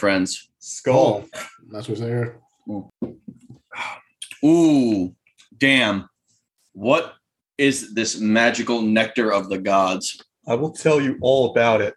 Skull, my friends. Skull. That's what's there. Ooh, damn. What is this magical nectar of the gods? I will tell you all about it.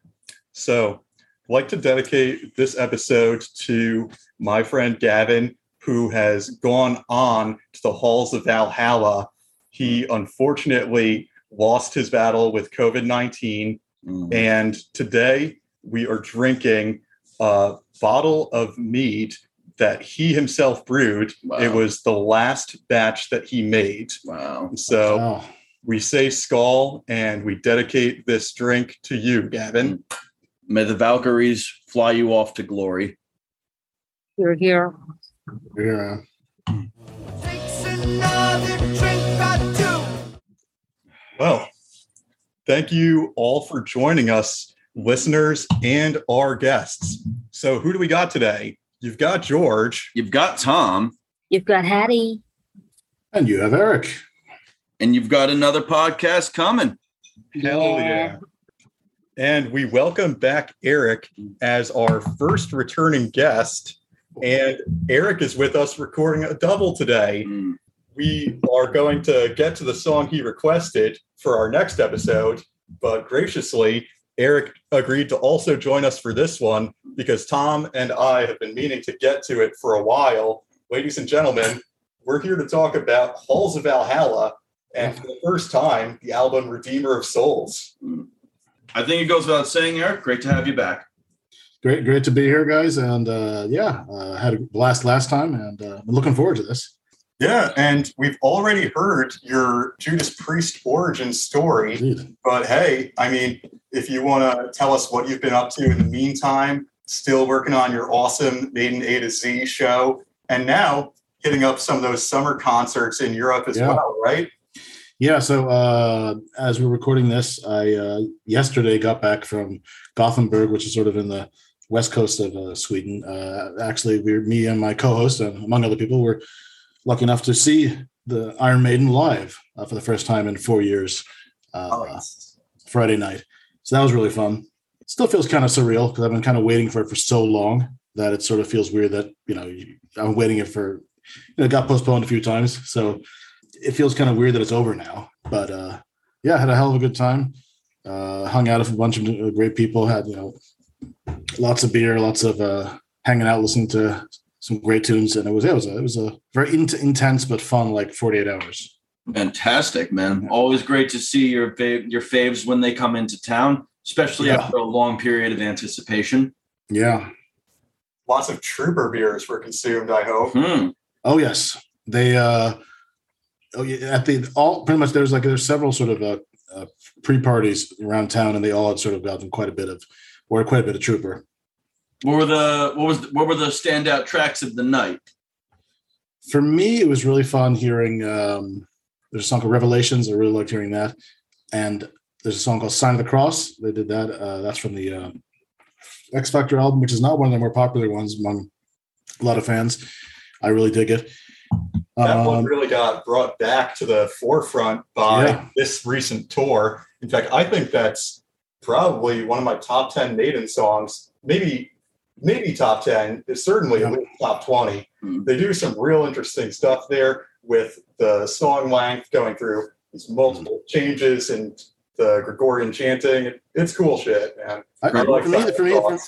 So, I'd like to dedicate this episode to my friend Gavin, who has gone on to the halls of Valhalla. He unfortunately lost his battle with COVID 19. Mm. And today we are drinking a bottle of mead that he himself brewed. Wow. It was the last batch that he made. Wow. So Oh, we say skull and we dedicate this drink to you, Gavin. Mm. May the Valkyries fly you off to glory. You're here. yeah. Takes another drink or two. Well, thank you all for joining us, listeners and our guests. So, who do we got today? You've got George. You've got Tom, You've got Hattie. And you have Eric. and you've got another podcast coming. Hell yeah. And we welcome back Eric as our first returning guest. And Eric is with us recording a double today. Mm. We are going to get to the song he requested for our next episode, but graciously, Eric agreed to also join us for this one because Tom and I have been meaning to get to it for a while. Ladies and gentlemen, we're here to talk about Halls of Valhalla and for the first time, the album Redeemer of Souls. I think it goes without saying, Eric. Great to have you back. Great, great to be here, guys. And uh, yeah, uh, had a blast last time, and uh, I'm looking forward to this. Yeah, and we've already heard your Judas Priest origin story. Indeed. But hey, I mean, if you want to tell us what you've been up to in the meantime, still working on your awesome Maiden A to Z show, and now hitting up some of those summer concerts in Europe as Yeah. well, right? Yeah. So uh, as we're recording this, I uh, yesterday got back from Gothenburg, which is sort of in the west coast of uh, Sweden. Uh, actually, we're me and my co-host, and among other people, were lucky enough to see the Iron Maiden live uh, for the first time in four years. Uh, Friday night. So that was really fun. Still feels kind of surreal because I've been kind of waiting for it for so long that it sort of feels weird that, you know, I'm waiting it for, you know, it got postponed a few times. So it feels kind of weird that it's over now. But uh, yeah, I had a hell of a good time. Uh, hung out with a bunch of uh, great people, had, you know, lots of beer, lots of uh, hanging out, listening to some great tunes. And it was, it was, a, it was a very in- intense but fun, like 48 hours. Fantastic, man. Always great to see your fav- your faves when they come into town, especially Yeah. after a long period of anticipation. Yeah. Lots of trooper beers were consumed, I hope. Hmm. Oh yes, they. uh Oh yeah, at the all pretty much. There's like there's several sort of uh, uh, pre parties around town, and they all had sort of gotten quite a bit of, or quite a bit of trooper. What were the what was what were the standout tracks of the night? For me, it was really fun hearing. um There's a song called Revelations. I really liked hearing that, and there's a song called Sign of the Cross. They did that. Uh, that's from the uh, X Factor album, which is not one of the more popular ones among a lot of fans. I really dig it. That one Um, really got brought back to the forefront by Yeah. this recent tour. In fact, I think that's probably one of my top 10 Maiden songs, maybe maybe top 10, certainly Yeah. at least top 20. Hmm. They do some real interesting stuff there with the song length going through these multiple changes and the Gregorian chanting. It's cool shit, man. I, I like for me, for me, for,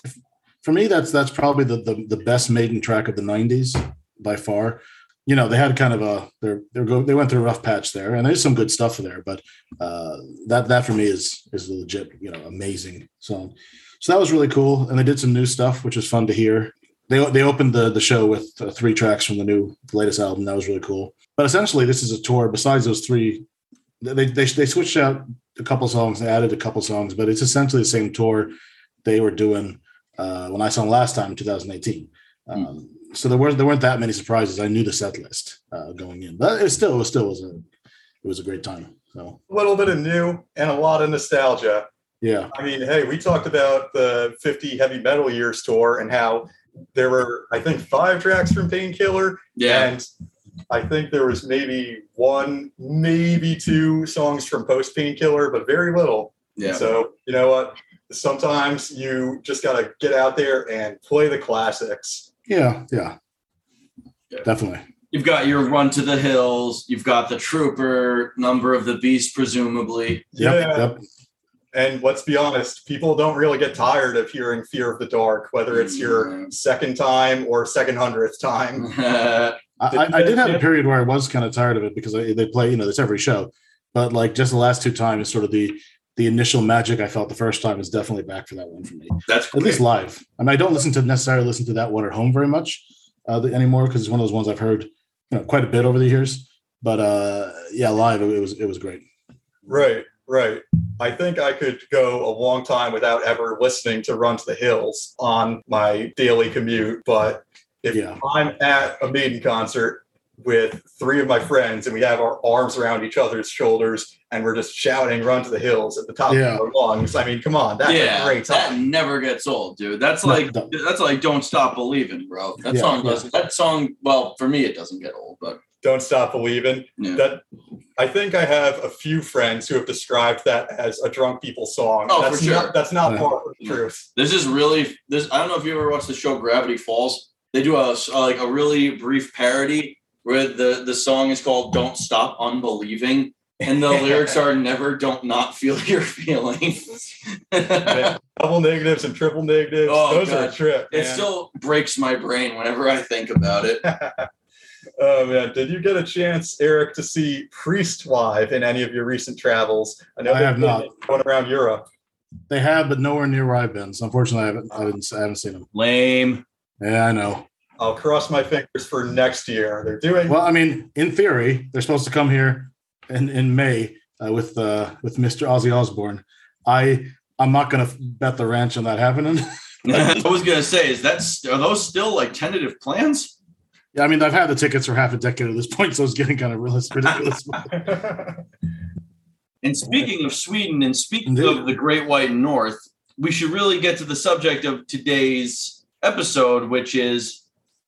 for me, that's that's probably the, the the best Maiden track of the '90s by far. You know, they had kind of a they're they're go, they went through a rough patch there, and there's some good stuff there. But uh, that that for me is is a legit, you know, amazing song. So that was really cool, and they did some new stuff, which was fun to hear. They they opened the the show with uh, three tracks from the new the latest album. That was really cool. But essentially, this is a tour. Besides those three, they they they switched out a couple songs, they added a couple songs, but it's essentially the same tour they were doing uh, when I saw them last time in 2018. Um, So there weren't there weren't that many surprises. I knew the set list uh, going in, but it still it was still was a it was a great time. So A little bit of new and a lot of nostalgia. yeah, I mean, hey, we talked about the 50 Heavy Metal Years tour and how there were, I think, five tracks from Painkiller. Yeah. And I think there was maybe one, maybe two songs from Post Painkiller, but very little. Yeah. So, you know what? sometimes you just got to get out there and play the classics. Yeah, yeah, Yeah. definitely. You've got your run to the hills. You've got the trooper, number of the beast, presumably. Yep, Yeah. yep. And let's be honest, people don't really get tired of hearing Fear of the Dark, whether it's your second time or second hundredth time. I, Did I, did have a period where I was kind of tired of it because I, they play, you know, it's every show. But like just the last two times, sort of the the initial magic I felt the first time is definitely back for that one for me. That's At least live. I mean, I don't listen to necessarily listen to that one at home very much uh, the- anymore because it's one of those ones I've heard, you know, quite a bit over the years. But uh, yeah, live it, was it was great. Right, right. I think I could go a long time without ever listening to Run to the Hills on my daily commute. But if Yeah. I'm at a Maiden concert with three of my friends and we have our arms around each other's shoulders and we're just shouting Run to the Hills at the top Yeah. of our lungs, I mean, come on, that's yeah, a great that never gets old, dude. That's like no. that's like "Don't Stop Believing," bro. That Yeah, song yeah. doesn't. That song, well, for me, it doesn't get old, but Don't stop believing. yeah. That I think I have a few friends who have described that as a drunk people song. Oh, for that's sure. not that's not Yeah. part of the truth. This is really this. I don't know if you ever watched the show Gravity Falls. They do a s- like a really brief parody where the the song is called "Don't Stop Unbelieving," and the lyrics are "Never, don't not feel your feelings." Yeah. Double negatives and triple negatives. Oh, those are a God. trip. It still breaks my brain whenever I think about it. oh man, did you get a chance, Eric, to see Priest live in any of your recent travels? I know I they've not. going around Europe. They have, but nowhere near where I've been. So unfortunately, I haven't I haven't, I haven't seen them. Lame. Yeah, I know. I'll cross my fingers for next year. They're doing Well, I mean, in theory, they're supposed to come here in in May uh, with uh, with Mr. Ozzy Osbourne. I I'm not going to bet the ranch on that happening. I was gonna say, is that are those still like tentative plans? yeah, I mean, I've had the tickets for half a decade at this point, so it's getting kind of realis- ridiculous. And speaking of Sweden, and speaking Indeed. of the Great White North, we should really get to the subject of today's episode, which is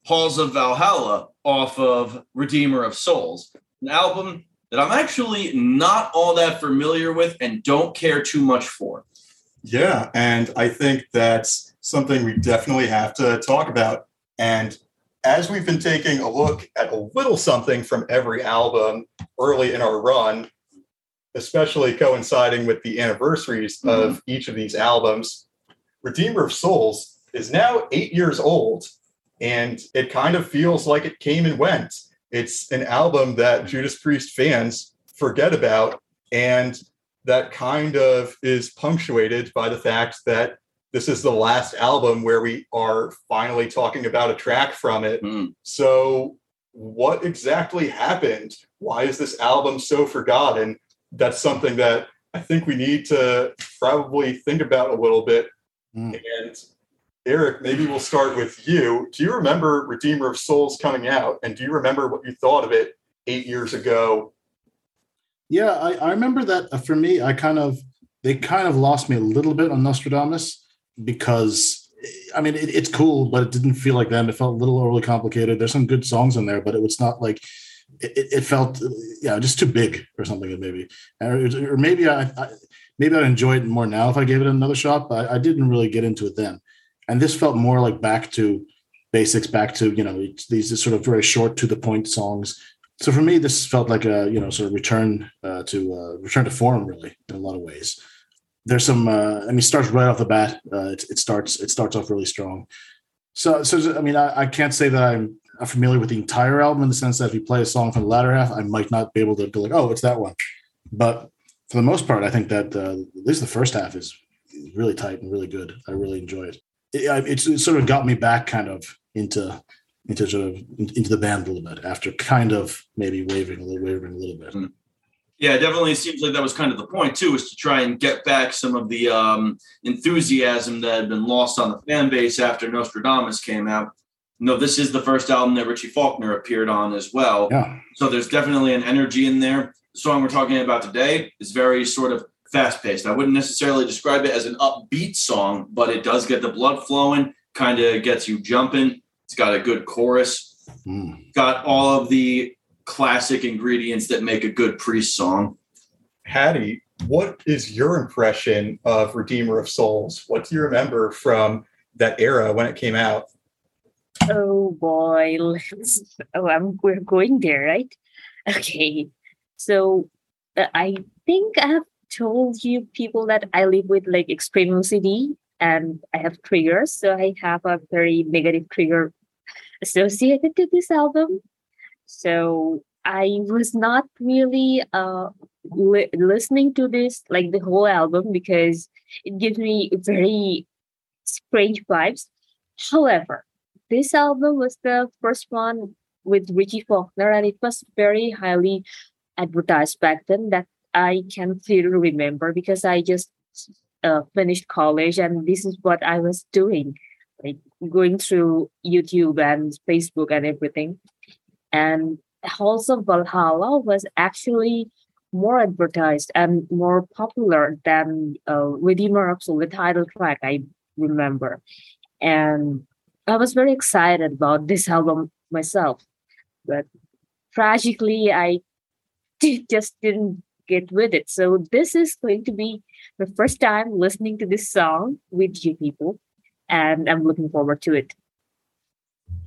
Halls of Valhalla off of Redeemer of Souls, an album that I'm actually not all that familiar with and don't care too much for. Yeah, and I think that's something we definitely have to talk about. And as we've been taking a look at a little something from every album early in our run, especially coinciding with the anniversaries mm-hmm. of each of these albums, Redeemer of Souls is now eight years old, and it kind of feels like it came and went. It's an album that Judas Priest fans forget about, and that kind of is punctuated by the fact that this is the last album where we are finally talking about a track from it. Mm. So, what exactly happened? Why is this album so forgotten? That's something that I think we need to probably think about a little bit. Mm. And Eric, maybe we'll start with you. Do you remember Redeemer of Souls coming out? And do you remember what you thought of it eight years ago? Yeah, I, I remember that uh, for me, I kind of they kind of lost me a little bit on Nostradamus because I mean it, it's cool, but it didn't feel like them. It felt a little overly complicated. There's some good songs in there, but it was not like it, it- felt yeah just too big or something maybe, or, or maybe I, I maybe I'd enjoy it more now if I gave it another shot. But I, I didn't really get into it then, and this felt more like back to basics, back to you know these sort of very short to the point songs. So for me this felt like a you know sort of return uh, to uh, return to form really in a lot of ways. There's some uh, i mean starts right off the bat uh, it, it starts it starts off really strong. So so i mean I, I can't say that i'm familiar with the entire album in the sense that if you play a song from the latter half i might not be able to be like oh it's that one. But for the most part i think that uh, at least the first half is really tight and really good. I really enjoy it it, it's, it sort of got me back kind of into into sort of into the band a little bit after kind of maybe wavering a little wavering a little bit. Yeah, definitely seems like that was kind of the point too, is to try and get back some of the um, enthusiasm that had been lost on the fan base after Nostradamus came out. No, this is the first album that Richie Faulkner appeared on as well. Yeah, So there's definitely an energy in there. The song we're talking about today is very sort of fast paced. I wouldn't necessarily describe it as an upbeat song, but it does get the blood flowing, kind of gets you jumping. It's got a good chorus, Mm. got all of the classic ingredients that make a good priest song. Hattie, what is your impression of Redeemer of Souls? What do you remember from that era when it came out? Oh boy. Oh, I'm, we're going there, right? Okay. So uh, I think I have told you people that I live with like extreme OCD and I have triggers. So I have a very negative trigger associated to this album. So I was not really uh li- listening to this like the whole album because it gives me very strange vibes. However, this album was the first one with Richie Faulkner, and it was very highly advertised back then that I can clearly remember because I just uh, finished college and this is what I was doing, like going through YouTube and Facebook and everything. And Halls of Valhalla was actually more advertised and more popular than uh, Redeemer of Soul, the title track, I remember. And I was very excited about this album myself, but tragically, I just didn't get with it. So this is going to be the first time listening to this song with you people, and I'm looking forward to it.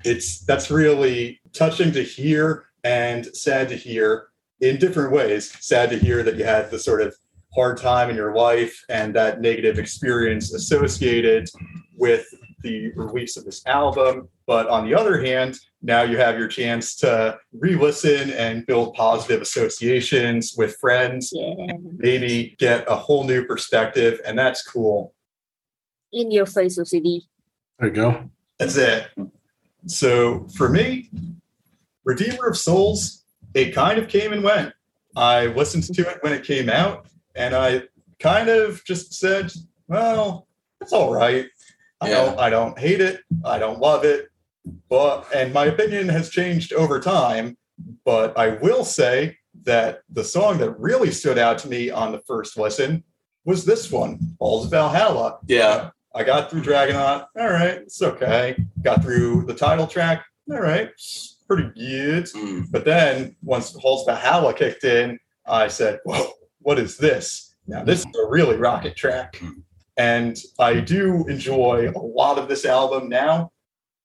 It's that's really touching to hear and sad to hear in different ways. Sad to hear that you had the sort of hard time in your life and that negative experience associated with the release of this album. But on the other hand, now you have your chance to re listen and build positive associations with friends, Yeah, maybe get a whole new perspective. And that's cool. in your face, OCD. There you go. That's it. So for me, Redeemer of Souls, it kind of came and went. I listened to it when it came out, and I kind of just said, "Well, it's all right. I Yeah. don't, I don't hate it. I don't love it, but and my opinion has changed over time. But I will say that the song that really stood out to me on the first listen was this one, of Valhalla. Yeah. I got through Dragonaut. All right, it's okay. Got through the title track. All right, pretty good. Mm. But then once Halls Valhalla kicked in, I said, "Whoa, what is this? Now this is a really rocket track." And I do enjoy a lot of this album now,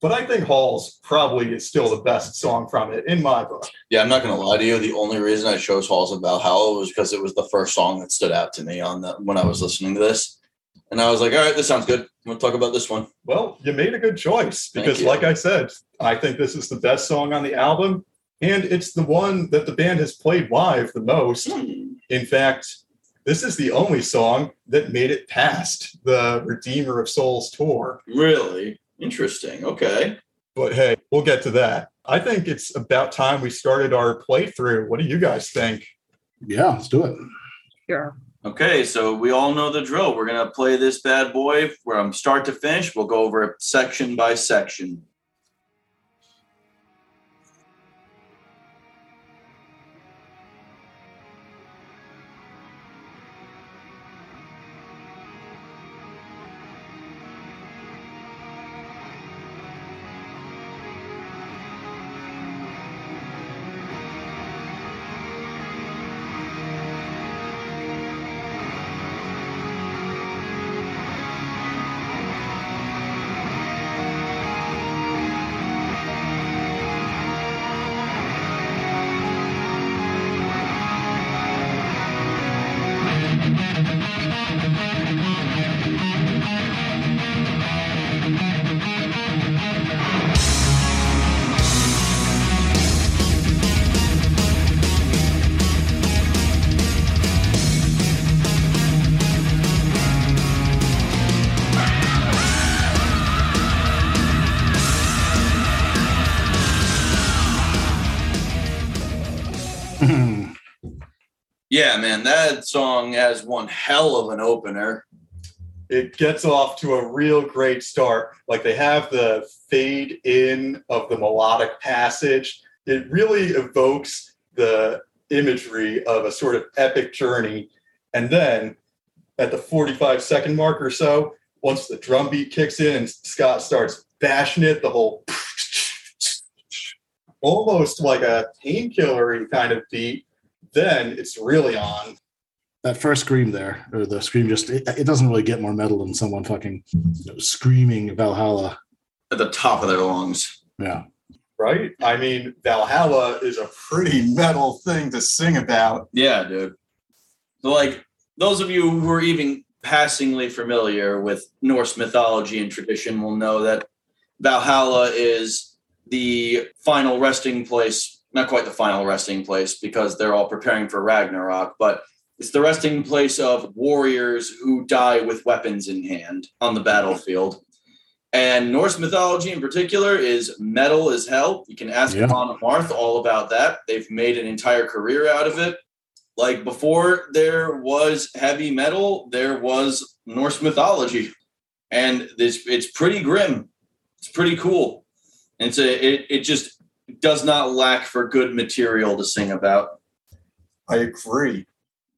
but I think Halls probably is still the best song from it in my book. Yeah, I'm not gonna lie to you. The only reason I chose Halls of Valhalla was because it was the first song that stood out to me on the when I was listening to this, and I was like, "All right, this sounds good. I'm gonna talk about this one." Well, you made a good choice because, like I said, I think this is the best song on the album, and it's the one that the band has played live the most. Hmm. In fact, this is the only song that made it past the Redeemer of Souls tour. Really interesting. Okay. But hey, we'll get to that. I think it's about time we started our playthrough. What do you guys think? Yeah, let's do it. Sure. Okay, so we all know the drill. We're gonna play this bad boy from start to finish. We'll go over it section by section. Yeah, man, that song has one hell of an opener. It gets off to a real great start. Like they have the fade in of the melodic passage. It really evokes the imagery of a sort of epic journey. And then at the 45 second mark or so, once the drum beat kicks in and Scott starts bashing it, the whole almost like a painkillery kind of beat, then it's really on. that first scream there, or the scream just it, it doesn't really get more metal than someone fucking you know, screaming Valhalla. At the top of their lungs. Yeah. Right? I mean, Valhalla is a pretty metal thing to sing about. Yeah, dude. So, like, those of you who are even passingly familiar with Norse mythology and tradition will know that Valhalla is the final resting place, not quite the final resting place because they're all preparing for Ragnarok, but it's the resting place of warriors who die with weapons in hand on the battlefield. And Norse mythology in particular is metal as hell. You can ask Yeah. Amon Amarth all about that. They've made an entire career out of it. Like before there was heavy metal, there was Norse mythology. And this it's pretty grim. It's pretty cool. And a, it, it just does not lack for good material to sing about. I agree.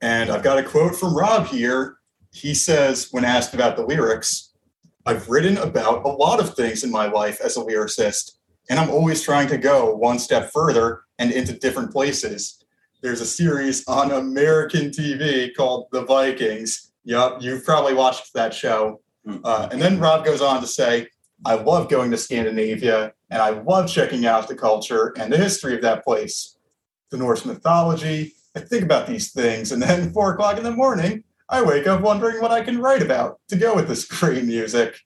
And I've got a quote from Rob here. He says, when asked about the lyrics, I've written about a lot of things in my life as a lyricist, and I'm always trying to go one step further and into different places. There's a series on American TV called The Vikings. Yup, you've probably watched that show. Hmm. Uh, and then Rob goes on to say, I love going to Scandinavia and I love checking out the culture and the history of that place. The Norse mythology, I think about these things, and then four o'clock in the morning, I wake up wondering what I can write about to go with this great music.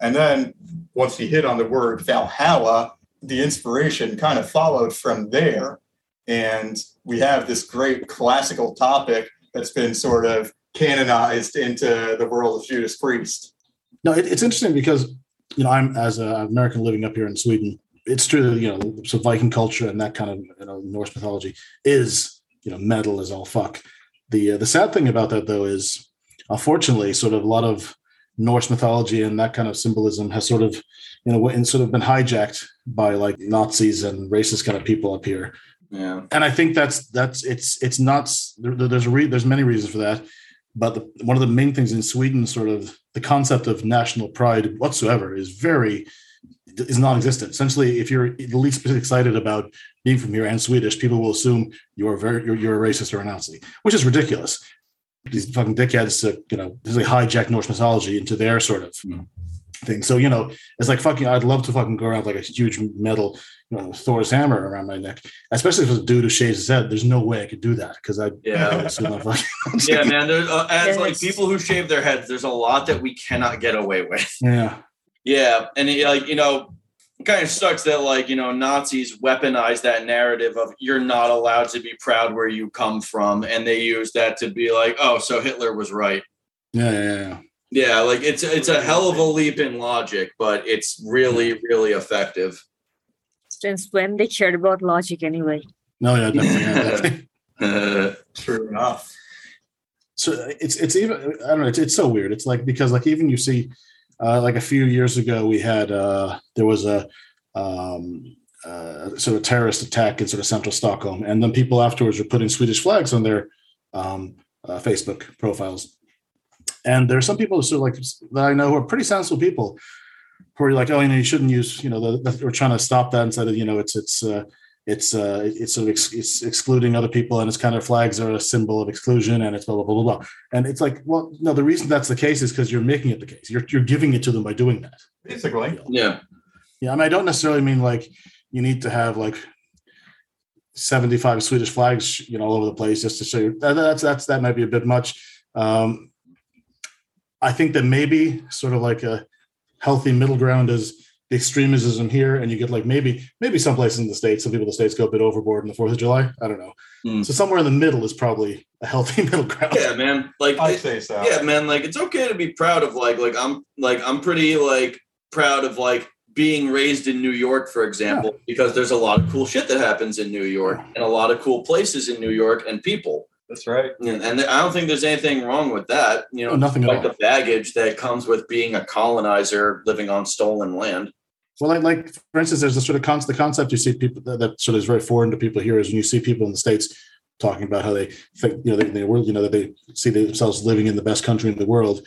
And then once he hit on the word Valhalla, the inspiration kind of followed from there. And we have this great classical topic that's been sort of canonized into the world of Judas Priest. No, it, it's interesting because you know I'm as an American living up here in Sweden. It's true that you know so Viking culture and that kind of you know Norse mythology is you know metal is all fuck. The uh, the sad thing about that though is unfortunately sort of a lot of Norse mythology and that kind of symbolism has sort of you know and sort of been hijacked by like Nazis and racist kind of people up here Yeah. and I think that's that's it's it's not there, there's a re, there's many reasons for that, but the, one of the main things in Sweden, sort of the concept of national pride whatsoever, is very is non-existent. Essentially, if you're the least bit excited about being from here and Swedish, people will assume you're very you're, you're a racist or a Nazi, which is ridiculous. These fucking dickheads, uh, you know, they hijack Norse mythology into their sort of thing. So you know, it's like fucking. I'd love to fucking go around with like a huge metal, you know, Thor's hammer around my neck, especially if it's a dude who shaves his head. There's no way I could do that because I Yeah. assume I'm fucking- Yeah, man. There's, uh, as like people who shave their heads, there's a lot that we cannot get away with. yeah, Yeah, and it, like you know, it kind of sucks that like you know Nazis weaponize that narrative of you're not allowed to be proud where you come from, and they use that to be like, oh, so Hitler was right. yeah, yeah, yeah. Yeah, like it's it's a hell of a leap in logic, but it's really really effective. Since when they cared about logic anyway? No, yeah, definitely. Yeah, definitely. True enough. so it's it's even I don't know. It's, it's so weird. It's like because like even you see, uh, like a few years ago we had uh, there was a um, uh, sort of terrorist attack in sort of central Stockholm, and then people afterwards were putting Swedish flags on their um, uh, Facebook profiles. And there are some people sort of like that I know who are pretty sensible people who are like, oh, you know, you shouldn't use, you know, the, the, we're trying to stop that instead of, you know, it's it's uh, it's uh, it's sort of ex- it's excluding other people, and it's kind of flags are a symbol of exclusion, and it's blah blah blah blah blah. And it's like, well, no, the reason that's the case is because you're making it the case. You're you're giving it to them by doing that. Basically. yeah, Yeah, I mean, I don't necessarily mean like you need to have like 75 Swedish flags, you know, all over the place just to show you that, that's that's that might be a bit much. Um, I think that maybe sort of like a healthy middle ground is the extremism here, and you get like maybe maybe some places in the states, some people in the states go a bit overboard in the Fourth of July. I don't know. Hmm. So somewhere in the middle is probably a healthy middle ground. yeah, man. Like I'd say so. yeah man like it's okay to be proud of like like i'm like i'm pretty like proud of like being raised in new york for example because there's a lot of cool shit that happens in new york and a lot of cool places in new york and people That's right. and, and i don't think there's anything wrong with that you know Oh, nothing like the baggage that comes with being a colonizer living on stolen land Well, like, like for instance, there's a sort of con- the concept you see people that, that sort of is very foreign to people here is when you see people in the states talking about how they think you know they, they were you know that they see themselves living in the best country in the world.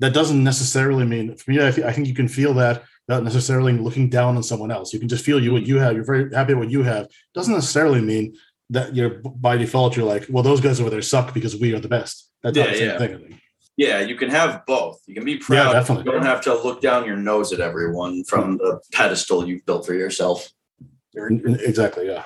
That doesn't necessarily mean for me. I, th- I think you can feel that without necessarily looking down on someone else. You can just feel you what you have. You're very happy with what you have. Doesn't necessarily mean that you're by default you're like, well, those guys over there suck because we are the best. That's Yeah, the same yeah. thing. I think. Yeah, you can have both. You can be proud. Yeah, definitely. You don't have to look down your nose at everyone from the pedestal you've built for yourself. Exactly. Yeah.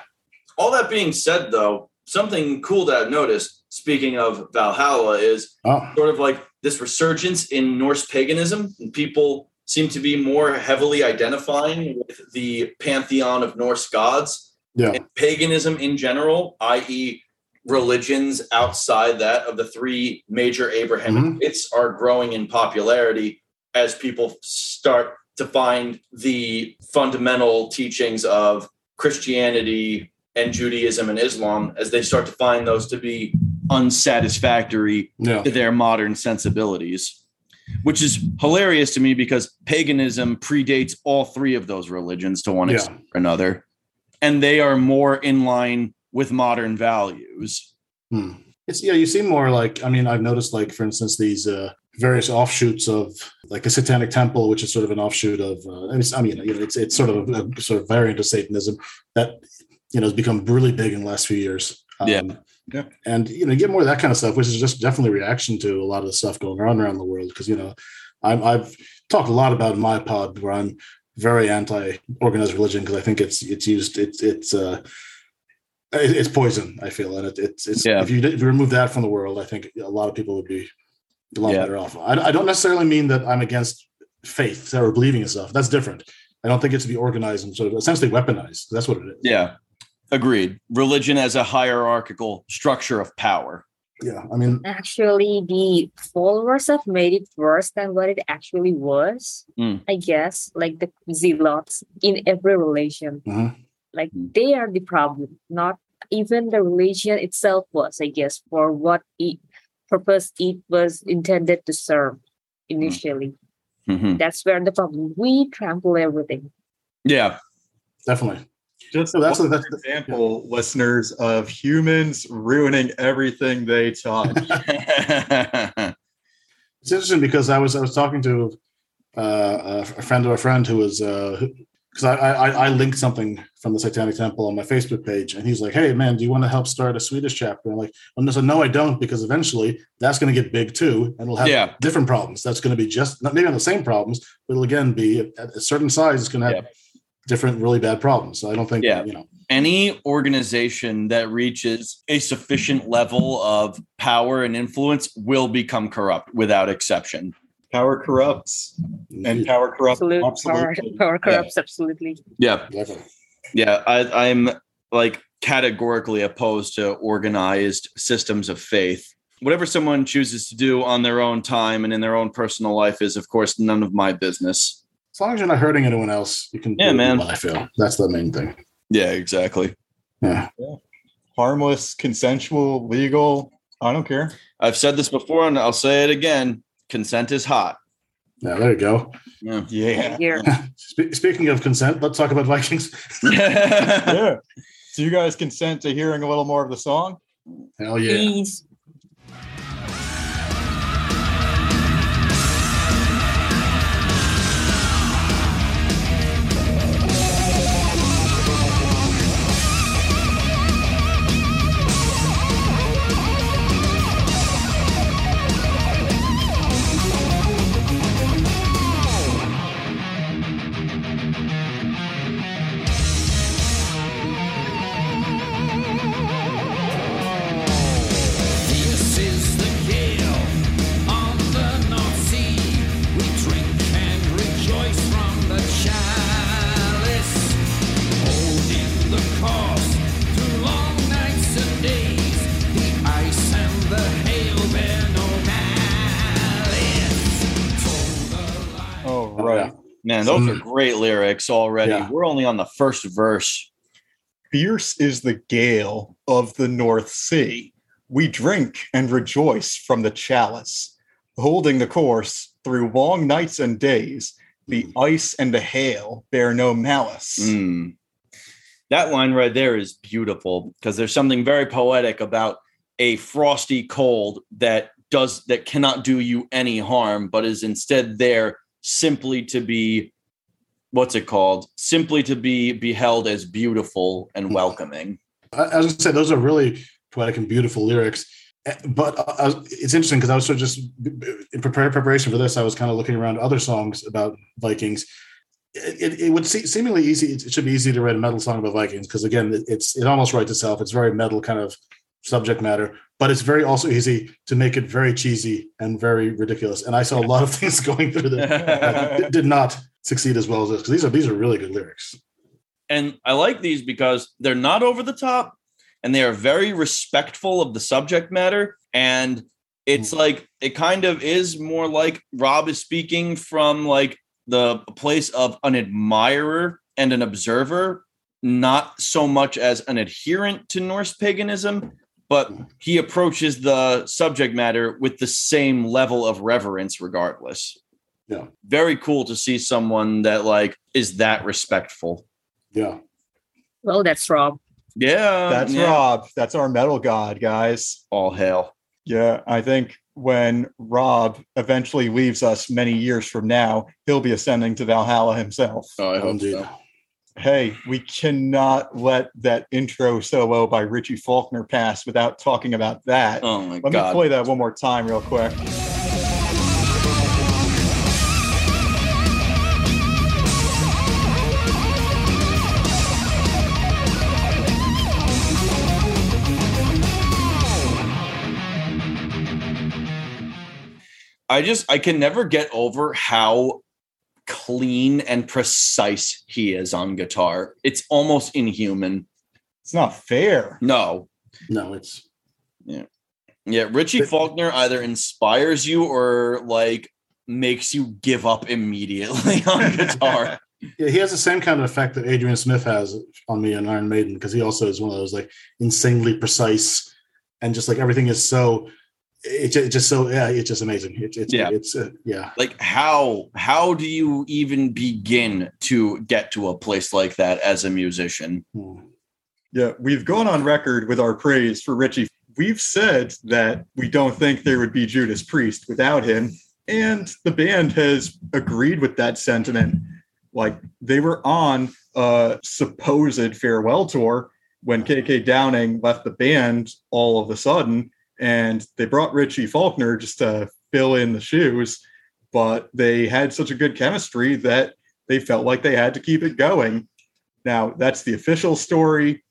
All that being said, though, something cool that I've noticed, speaking of Valhalla, is Oh, sort of like this resurgence in Norse paganism. And people seem to be more heavily identifying with the pantheon of Norse gods. Yeah. And paganism in general, i.e., religions outside that of the three major Abrahamic Mhm. faiths, are growing in popularity as people start to find the fundamental teachings of Christianity and Judaism and Islam as they start to find those to be unsatisfactory Yeah. to their modern sensibilities, which is hilarious to me because paganism predates all three of those religions to one Yeah. extent or another, and they are more in line with modern values. Hmm. It's yeah, you see more like I mean, I've noticed like for instance these uh, various offshoots of like a satanic temple, which is sort of an offshoot of uh, I mean, you know, it's it's sort of a, a sort of variant of Satanism that you know has become really big in the last few years. Um, Yeah. Yeah. and you know, you get more of that kind of stuff, which is just definitely reaction to a lot of the stuff going on around the world. Because you know, I'm, I've talked a lot about my pod where I'm very anti-organized religion because I think it's it's used it's it's uh it's poison. I feel, and it, it's it's Yeah. if you if you remove that from the world, I think a lot of people would be a lot Yeah. better off. I, I don't necessarily mean that I'm against faith or believing in stuff. That's different. I don't think it's to be organized and sort of essentially weaponized. That's what it is. Yeah, agreed. Religion as a hierarchical structure of power. Yeah. I mean, Actually, the followers have made it worse than what it actually was. Mm. I guess, like the zealots in every religion, Mhm. like Mm. they are the problem, not even the religion itself was. I guess for what it purpose it was intended to serve initially. Mhm. That's where the problem. We trample everything. Yeah, definitely. Just So that's one that's example, listeners, of humans ruining everything they touch. it's interesting because I was I was talking to uh, a friend of a friend who was because I, I I linked something from the Satanic Temple on my Facebook page, and he's like, "Hey man, do you want to help start a Swedish chapter?" I'm like, "Well, no, so no, I don't, because eventually that's going to get big too, and we'll have Yeah. different problems. That's going to be just not maybe not the same problems, but it'll again be at a certain size. It's going to have different really bad problems. So I don't think Yeah. you know. any organization that reaches a sufficient level of power and influence will become corrupt without exception. Power corrupts, and power corrupts. Absolute absolutely. power corrupts absolutely. Yeah, Definitely. yeah. I, I'm like categorically opposed to organized systems of faith. Whatever someone chooses to do on their own time and in their own personal life is, of course, none of my business. As long as you're not hurting anyone else, you can. Yeah, do man. what I feel that's the main thing. Yeah, exactly. Yeah. Harmless, consensual, legal. I don't care. I've said this before and I'll say it again. Consent is hot. Yeah. There you go. Yeah. Yeah. Here. Spe- speaking of consent, let's talk about Vikings. yeah. So you guys consent to hearing a little more of the song? Hell yeah. Please. Man, those are great lyrics already. Yeah. We're only on the first verse. Fierce is the gale of the North Sea. We drink and rejoice from the chalice, holding the course through long nights and days. The ice and the hail bear no malice. Mm. That line right there is beautiful because there's something very poetic about a frosty cold that does that cannot do you any harm, but is instead there simply to be what's it called? Simply to be beheld as beautiful and welcoming. As I was going to say those are really poetic and beautiful lyrics. Eh, But uh, it's interesting because I was sort of just in preparation for this. I was kind of looking around other songs about Vikings. It, it, it would se- seemingly easy. It should be easy to write a metal song about Vikings because again, it's it almost writes itself. It's very metal kind of subject matter, but it's very also easy to make it very cheesy and very ridiculous. And I saw a lot of things going through that did not succeed as well as this because these are these are really good lyrics. and I like these because they're not over the top and they are very respectful of the subject matter. And it's hmm. like it kind of is more like Rob is speaking from like the place of an admirer and an observer, not so much as an adherent to Norse paganism, but he approaches the subject matter with the same level of reverence regardless. Yeah. Very cool to see someone that like is that respectful. Yeah. Well, that's Rob. Yeah. That's yeah. Rob. That's our metal god, guys. All hail. Yeah, I think when Rob eventually leaves us many years from now, he'll be ascending to Valhalla himself. Oh, I hope Indeed. so. Hey, we cannot let that intro solo by Richie Faulkner pass without talking about that. Oh my Let god. me play that one more time, real quick. I just I can never get over how clean and precise he is on guitar. It's almost inhuman. It's not fair. No. No, it's Yeah, Yeah, Richie But- Faulkner either inspires you or like makes you give up immediately on guitar. yeah, he has the same kind of effect that Adrian Smith has on me on Iron Maiden because he also is one of those like insanely precise and just like everything is so it's ju- just so yeah it's just amazing it's it's Yeah. it's uh, yeah like how how do you even begin to get to a place like that as a musician? Hmm. Yeah, we've gone on record with our praise for Richie. We've said that we don't think there would be Judas Priest without him, and the band has agreed with that sentiment. Like they were on a supposed farewell tour when KK Downing left the band all of a sudden, and they brought Richie Faulkner just to fill in the shoes. But they had such a good chemistry that they felt like they had to keep it going. Now, that's the official story.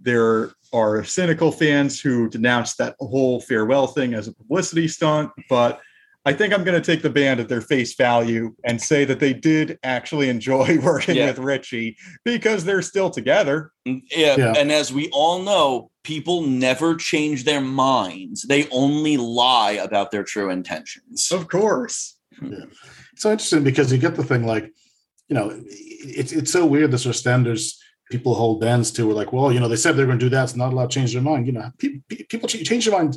There are cynical fans who denounce that whole farewell thing as a publicity stunt, but I think I'm going to take the band at their face value and say that they did actually enjoy working Yeah. with Richie because they're still together. Mm, yeah, Yeah. and as we all know, people never change their minds. They only lie about their true intentions. Of course. Yeah. It's so interesting because you get the thing like you know it's it's so weird the sort of standards people hold bands to are like well you know they said they're going to do that it's not allowed to change their mind you know pe- pe- people ch- change their mind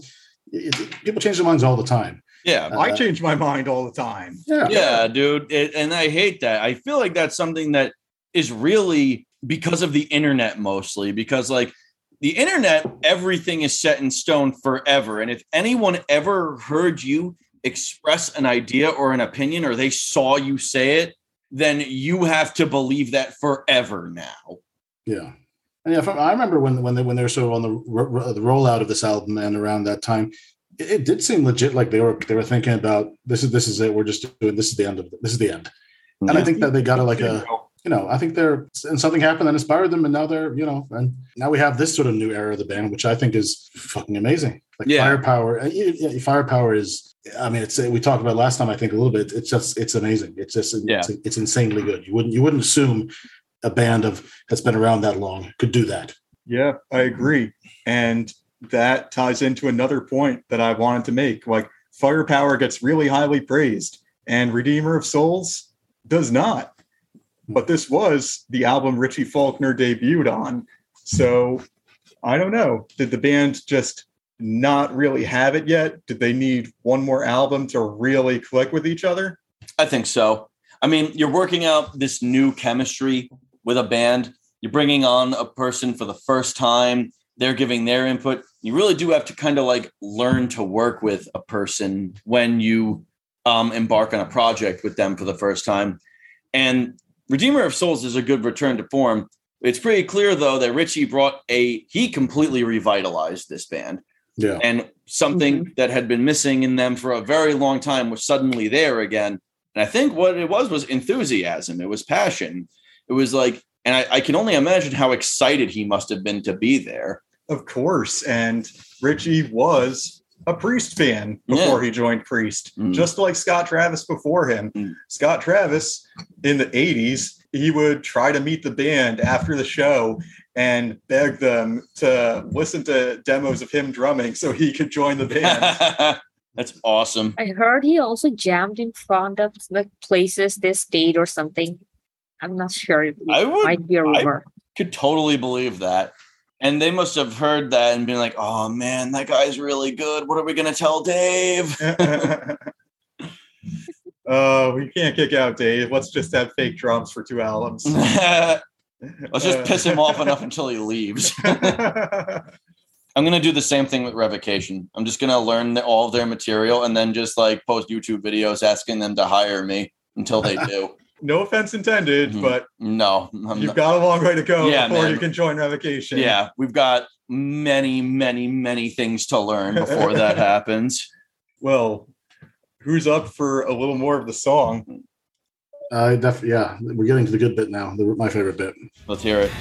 it- it- people change their minds all the time Yeah. Uh, I change my mind all the time. yeah Yeah, dude. It, and I hate that. I feel like that's something that is really because of the internet mostly, because like the internet, everything is set in stone forever. And if anyone ever heard you express an idea or an opinion or they saw you say it, then you have to believe that forever now. Yeah, and yeah. I I remember when when they when they were sort of on the ro- ro- the rollout of this album, and around that time, it, it did seem legit. Like they were they were thinking about this is this is it. We're just doing this is the end of this is the end. And I think that they got a, like a you know I think they're and something happened that inspired them, and now they're you know and now we have this sort of new era of the band, which I think is fucking amazing. Like Yeah. firepower, uh, yeah, yeah, firepower is. I mean, it's we talked about last time. I think a little bit. It's just it's amazing. It's just Yeah. it's, it's insanely good. You wouldn't you wouldn't assume a band of that's been around that long could do that. Yeah, I agree. And that ties into another point that I wanted to make. Like, Firepower gets really highly praised, and Redeemer of Souls does not. But this was the album Richie Faulkner debuted on. So I don't know. Did the band just not really have it yet? Did they need one more album to really click with each other? I think so. I mean, you're working out this new chemistry with a band. You're bringing on a person for the first time. They're giving their input. You really do have to kind of like learn to work with a person when you um, embark on a project with them for the first time. And Redeemer of Souls is a good return to form It's pretty clear though that Richie brought a he completely revitalized this band Yeah. and something that had been missing in them for a very long time was suddenly there again. And I think what it was was enthusiasm. It was passion. It was like, and I, I can only imagine how excited he must have been to be there. Of course. And Richie was a Priest fan before he joined Priest, Mm. just like Scott Travis before him. Mm. Scott Travis in the 80s, he would try to meet the band after the show and beg them to listen to demos of him drumming so he could join the band. That's awesome. I heard he also jammed in front of like places this state or something. I'm not sure. It I would- might be a I- rumor. Could totally believe that. And they must have heard that and been like, oh man, that guy's really good. What are we going to tell Dave? Oh, we can't kick out Dave. Let's just have fake drums for two albums. Let's just Uh, piss him off enough until he leaves. I'm gonna do the same thing with Revocation. I'm just gonna learn the, all of their material and then just like post YouTube videos asking them to hire me until they do. No offense intended, Mhm. but No, I'm you've not- got a long way to go Yeah, before man. you can join Revocation. yeah, we've got many, many, many things to learn before that happens. Well, who's up for a little more of the song? I def yeah, we're getting to the good bit now. The, my favorite bit. Let's hear it.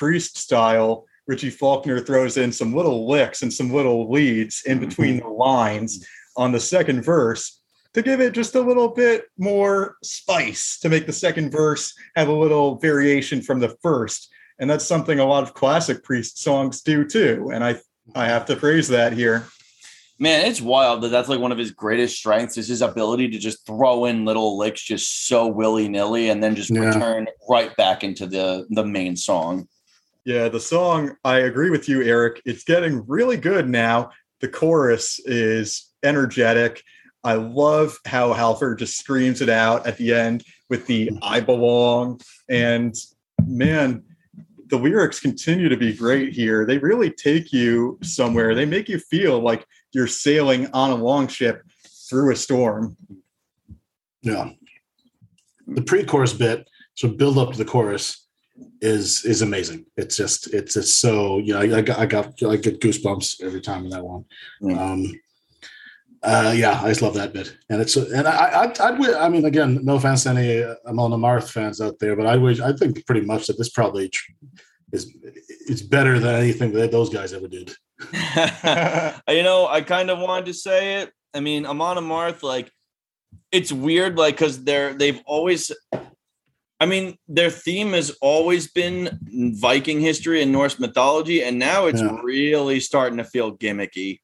Priest style. Richie Faulkner throws in some little licks and some little leads in mm-hmm. between the lines on the second verse to give it just a little bit more spice, to make the second verse have a little variation from the first. And that's something a lot of classic priest songs do too. And I I have to praise that here. Man, it's wild that that's like one of his greatest strengths is his ability to just throw in little licks just so willy nilly and then just Yeah. return right back into the the main song. Yeah, the song, I agree with you, Eric. It's getting really good now. The chorus is energetic. I love how Halford just screams it out at the end with the mm. I belong. And man, the lyrics continue to be great here. They really take you somewhere. They make you feel like you're sailing on a long ship through a storm. Yeah. The pre-chorus bit, so build up to the chorus, is is amazing. It's just it's it's so you know I, I got I got I get goosebumps every time in that one. Mm. Um, uh, yeah, I just love that bit, and it's and I I I'd, I'd I mean again, no offense to any uh, Amon Amarth fans out there, but I wish I think pretty much that this probably tr- is it's better than anything that those guys ever did. you know, I kind of wanted to say it. I mean, Amon Amarth, like, it's weird, like, because they're they've always, I mean, their theme has always been Viking history and Norse mythology, and now it's Yeah. really starting to feel gimmicky.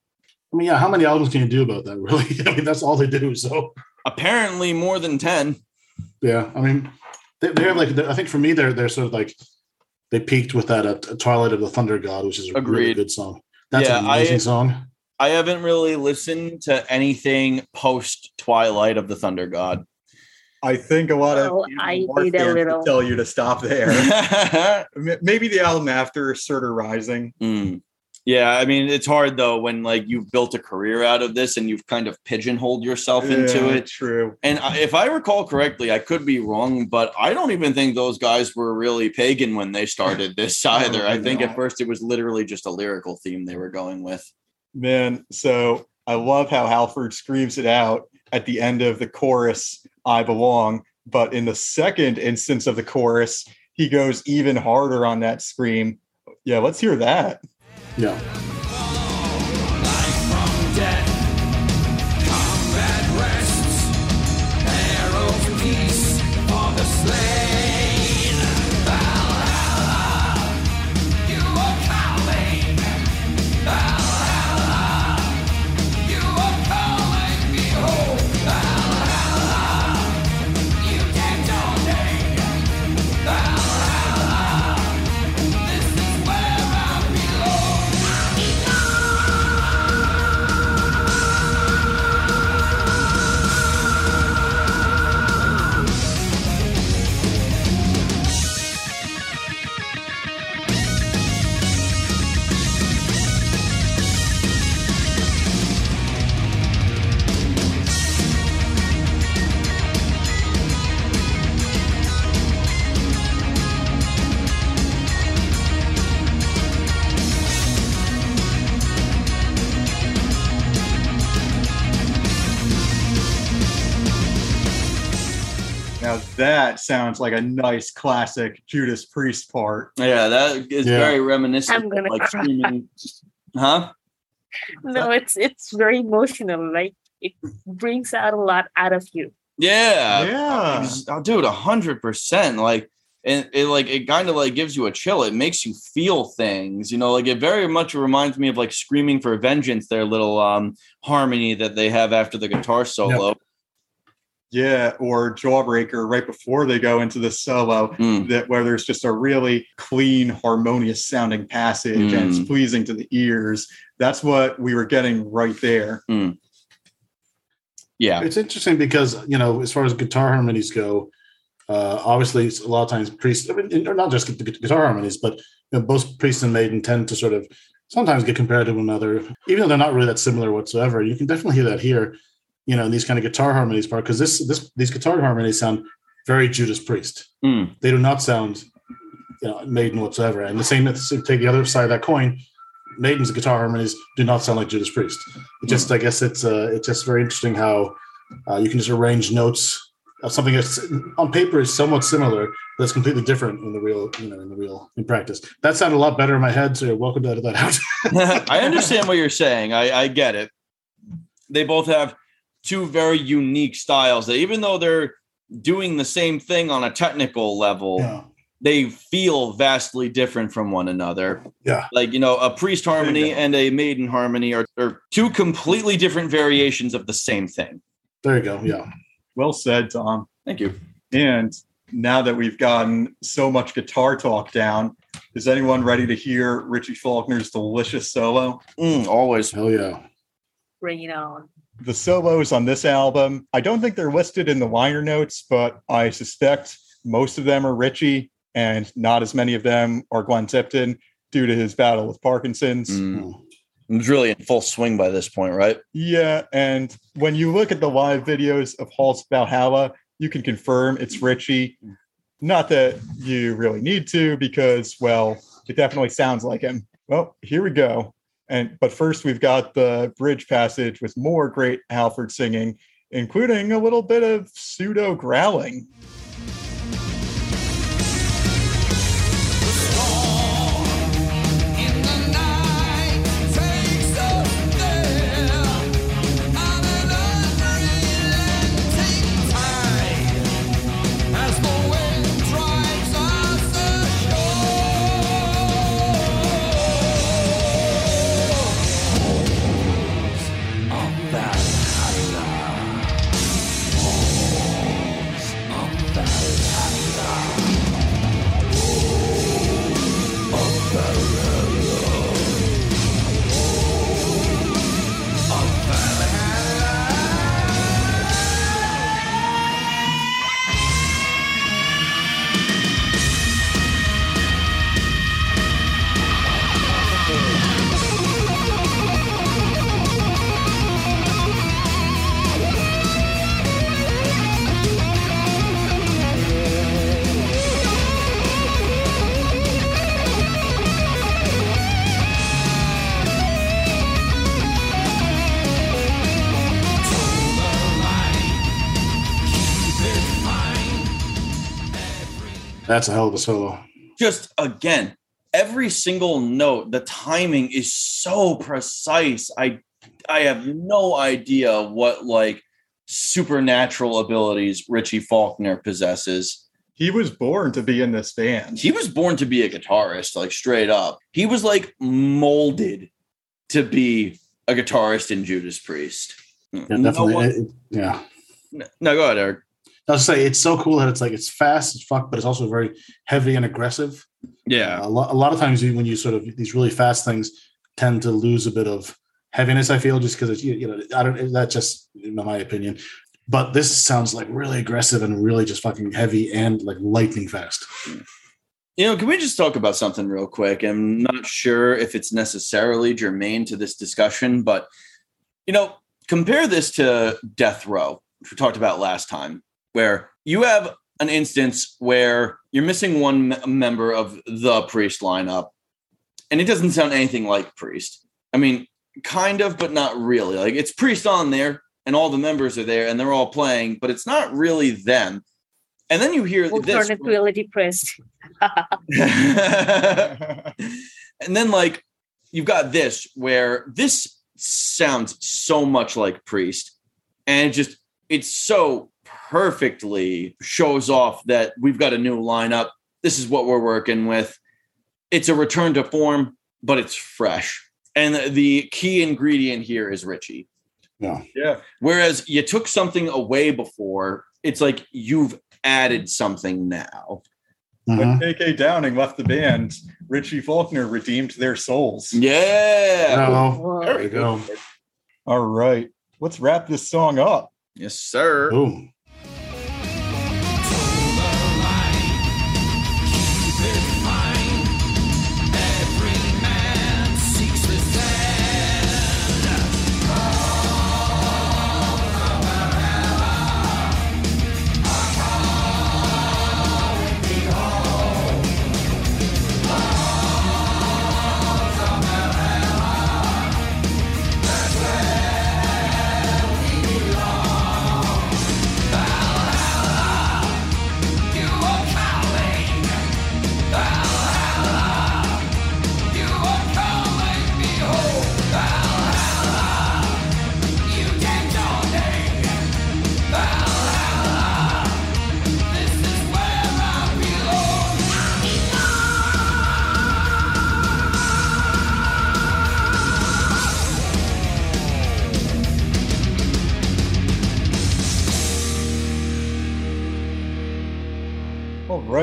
I mean, yeah, how many albums can you do about that? Really, I mean, that's all they do. So Apparently, more than ten. Yeah, I mean, they, they're like I think for me they're they're sort of like they peaked with that uh, Twilight of the Thunder God, which is a really good song. That's Yeah, an amazing I- song. I haven't really listened to anything post Twilight of the Thunder God. I think a lot of Well, people I are did a little. tell you to stop there. Maybe the album after Surtur Rising. Mm. Yeah, I mean, it's hard though when like you've built a career out of this and you've kind of pigeonholed yourself into Yeah, it. True. And I- if I recall correctly, I could be wrong, but I don't even think those guys were really pagan when they started this either. I think no. at first it was literally just a lyrical theme they were going with. Man, so I love how Halford screams it out at the end of the chorus, I belong. But in the second instance of the chorus, he goes even harder on that scream. Yeah, let's hear that. Yeah. Sounds like a nice classic Judas Priest part. Yeah, that is Yeah. very reminiscent I'm gonna of like cry. screaming. Huh? No, it's it's very emotional. Like it brings out a lot out of you. Yeah. Yeah. Ex- Oh, dude, a hundred percent. Like, and it like it kind of like gives you a chill. It makes you feel things, you know. Like it very much reminds me of like "Screaming for Vengeance," their little um harmony that they have after the guitar solo. Yeah, or Jawbreaker right before they go into the solo, Mm. that where there's just a really clean, harmonious sounding passage and it's Mm. pleasing to the ears. That's what we were getting right there. Yeah, It's interesting because you know, as far as guitar harmonies go, uh, obviously a lot of times priests, I mean, or not just the guitar harmonies, but you know, both priest and maiden tend to sort of sometimes get compared to one another, even though they're not really that similar whatsoever. You can definitely hear that here, you know, in these kind of guitar harmonies part because this this these guitar harmonies sound very Judas Priest. Mm. They do not sound you know, maiden whatsoever. And the same as take the other side of that coin. Maiden's guitar harmonies do not sound like Judas Priest. It just, I guess, it's uh, it's just very interesting how uh, you can just arrange notes of something that's on paper is somewhat similar, but it's completely different in the real, you know, in the real in practice. That sounded a lot better in my head. So you're welcome to edit that out. I understand what you're saying. I, I get it. They both have two very unique styles that even though they're doing the same thing on a technical level, yeah. they feel vastly different from one another. Yeah. Like, you know, a priest harmony go. and a maiden harmony are, are two completely different variations of the same thing. There you go. Yeah. Well said, Tom. Thank you. And now that we've gotten so much guitar talk down, is anyone ready to hear Richie Faulkner's delicious solo? Mm, always. Hell yeah. Bring it on. The solos on this album, I don't think they're listed in the liner notes, but I suspect most of them are Richie, and not as many of them are Glenn Tipton due to his battle with Parkinson's. Mm. Really in full swing by this point, right? Yeah, and when you look at the live videos of Halls Valhalla, you can confirm it's Richie. Not that you really need to, because well, it definitely sounds like him. Well, here we go. And but first we've got the bridge passage with more great Halford singing, including a little bit of pseudo growling. That's a hell of a solo. just again every single note the timing is so precise i i have no idea what like supernatural abilities richie faulkner possesses He was born to be in this band. he was born to be a guitarist like straight up he was like molded to be a guitarist in judas priest Yeah, no, definitely. one- It- it- yeah. no go ahead eric I'll say it's so cool that it's like it's fast as fuck, but it's also very heavy and aggressive. yeah uh, A lot, a lot of times you, when you sort of these really fast things tend to lose a bit of heaviness. I feel just because it's you, you know I don't that's just in my opinion. But this sounds like really aggressive and really just fucking heavy and like lightning fast. You know, can we just talk about something real quick? I'm not sure if it's necessarily germane to this discussion, but you know, compare this to Death Row, which we talked about last time, where you have an instance where you're missing one m- member of the priest lineup, and it doesn't sound anything like priest. I mean, kind of, but not really. Like it's priest on there, and all the members are there, and they're all playing, but it's not really them. And then you hear we'll this. Alternate reality pressed. and then like you've got this where this sounds so much like priest and it just it's so perfectly shows off that we've got a new lineup this is what we're working with it's a return to form but it's fresh and the key ingredient here is richie Yeah. Yeah. whereas you took something away before it's like you've added something now When Mhm. KK Downing left the band, Richie Faulkner redeemed their souls. yeah Oh, there Very you go. All right. Let's wrap this song up. Yes, sir. Boom.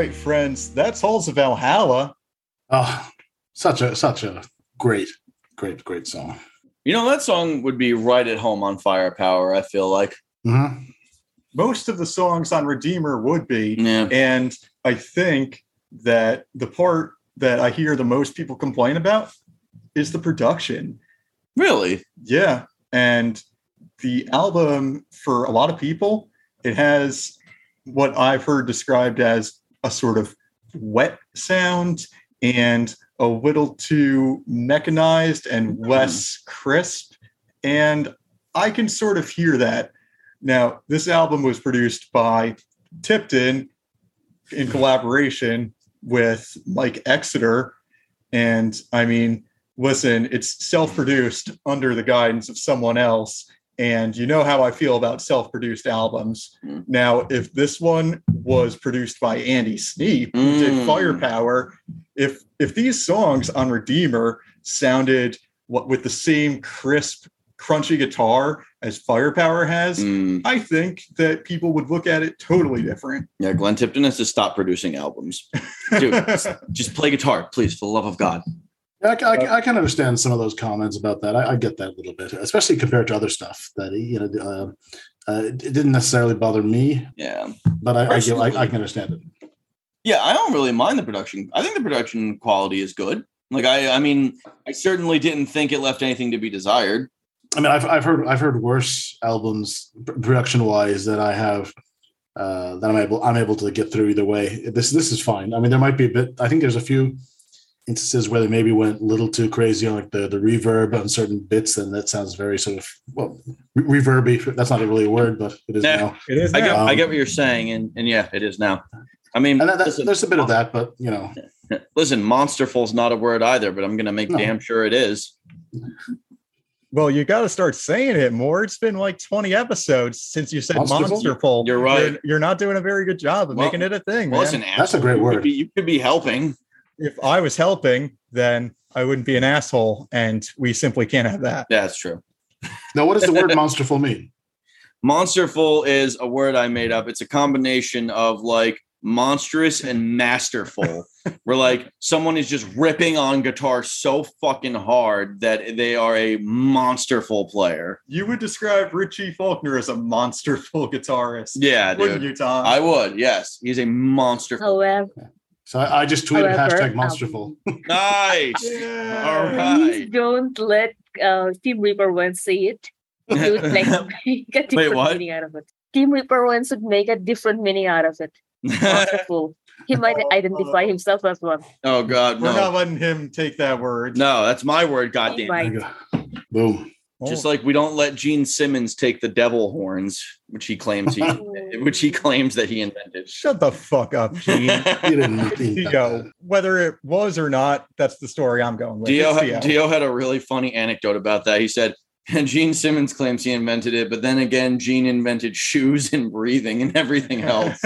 Right, friends. That's Halls of Valhalla. Oh, such a such a great, great, great song. You know, that song would be right at home on Firepower, I feel like. Mhm. Most of the songs on Redeemer would be. Yeah. And I think that the part that I hear the most people complain about is the production. Really? Yeah. And the album, for a lot of people, it has what I've heard described as a sort of wet sound and a little too mechanized and mm-hmm. less crisp. And I can sort of hear that. Now, this album was produced by Tipton in collaboration with Mike Exeter. And I mean, listen, it's self produced under the guidance of someone else. And you know how I feel about self produced albums. Mm. Now, if this one was produced by Andy Sneap, who did Mm. Firepower, if if these songs on Redeemer sounded what with the same crisp, crunchy guitar as Firepower has, Mm, I think that people would look at it totally different. yeah, Glenn Tipton has to stop producing albums. Dude, just play guitar, please, for the love of God. I, I, I can understand some of those comments about that. I, I get that a little bit, especially compared to other stuff that you know. Uh, uh, it didn't necessarily bother me, Yeah. but I, I, get, I, I can understand it. Yeah, I don't really mind the production. I think the production quality is good. Like I I mean, I certainly didn't think it left anything to be desired. I mean, I've, I've heard I've heard worse albums production wise that I have uh, that I'm able I'm able to get through either way. This this is fine. I mean, there might be a bit. I think there's a few instances where they maybe went a little too crazy on like the the reverb on certain bits, and that sounds very sort of well re- reverby. That's not really a word, but it is Yeah. now. It is I get now. I get what you're saying, and and yeah, it is now. I mean, And that, that, listen, there's a bit of that, but you know, listen, monsterful's not a word either, but I'm gonna make No. damn sure it is. Well, you got to start saying it more. It's been like 20 episodes since you said Monsterful? monsterful. You're right. You're, you're not doing a very good job of Well- making it a thing. Well, man. listen, That's a asshole, great you word. Could be, you could be helping. If I was helping, then I wouldn't be an asshole, and we simply can't have that. That's true. now what does the word monsterful mean? Monsterful is a word I made up. It's a combination of like monstrous and masterful. where like someone is just ripping on guitar so fucking hard that they are a monsterful player. You would describe Richie Faulkner as a monsterful guitarist, Yeah, wouldn't dude. you, Tom? I would. Yes, he's a monster. However, So I, I just tweeted However, hashtag um, monsterful. Nice. Yeah. All please don't let uh, Tim Ripper Owens say it. He would like make a different what? meaning out of it. Tim Ripper Owens should make a different meaning out of it. Monsterful. he might identify himself as one. oh God, We're not letting him take that word. no, that's my word. Oh Goddamn. my- There. Boom. Oh, Just like we don't let Gene Simmons take the devil horns, which he claims he, which he claims that he invented. shut the fuck up, Gene. You didn't mean Dio, that. whether it was or not, that's the story I'm going with. Dio, It's had- Dio had a really funny anecdote about that. He said, and Gene Simmons claims he invented it, but then again, Gene invented shoes and breathing and everything else.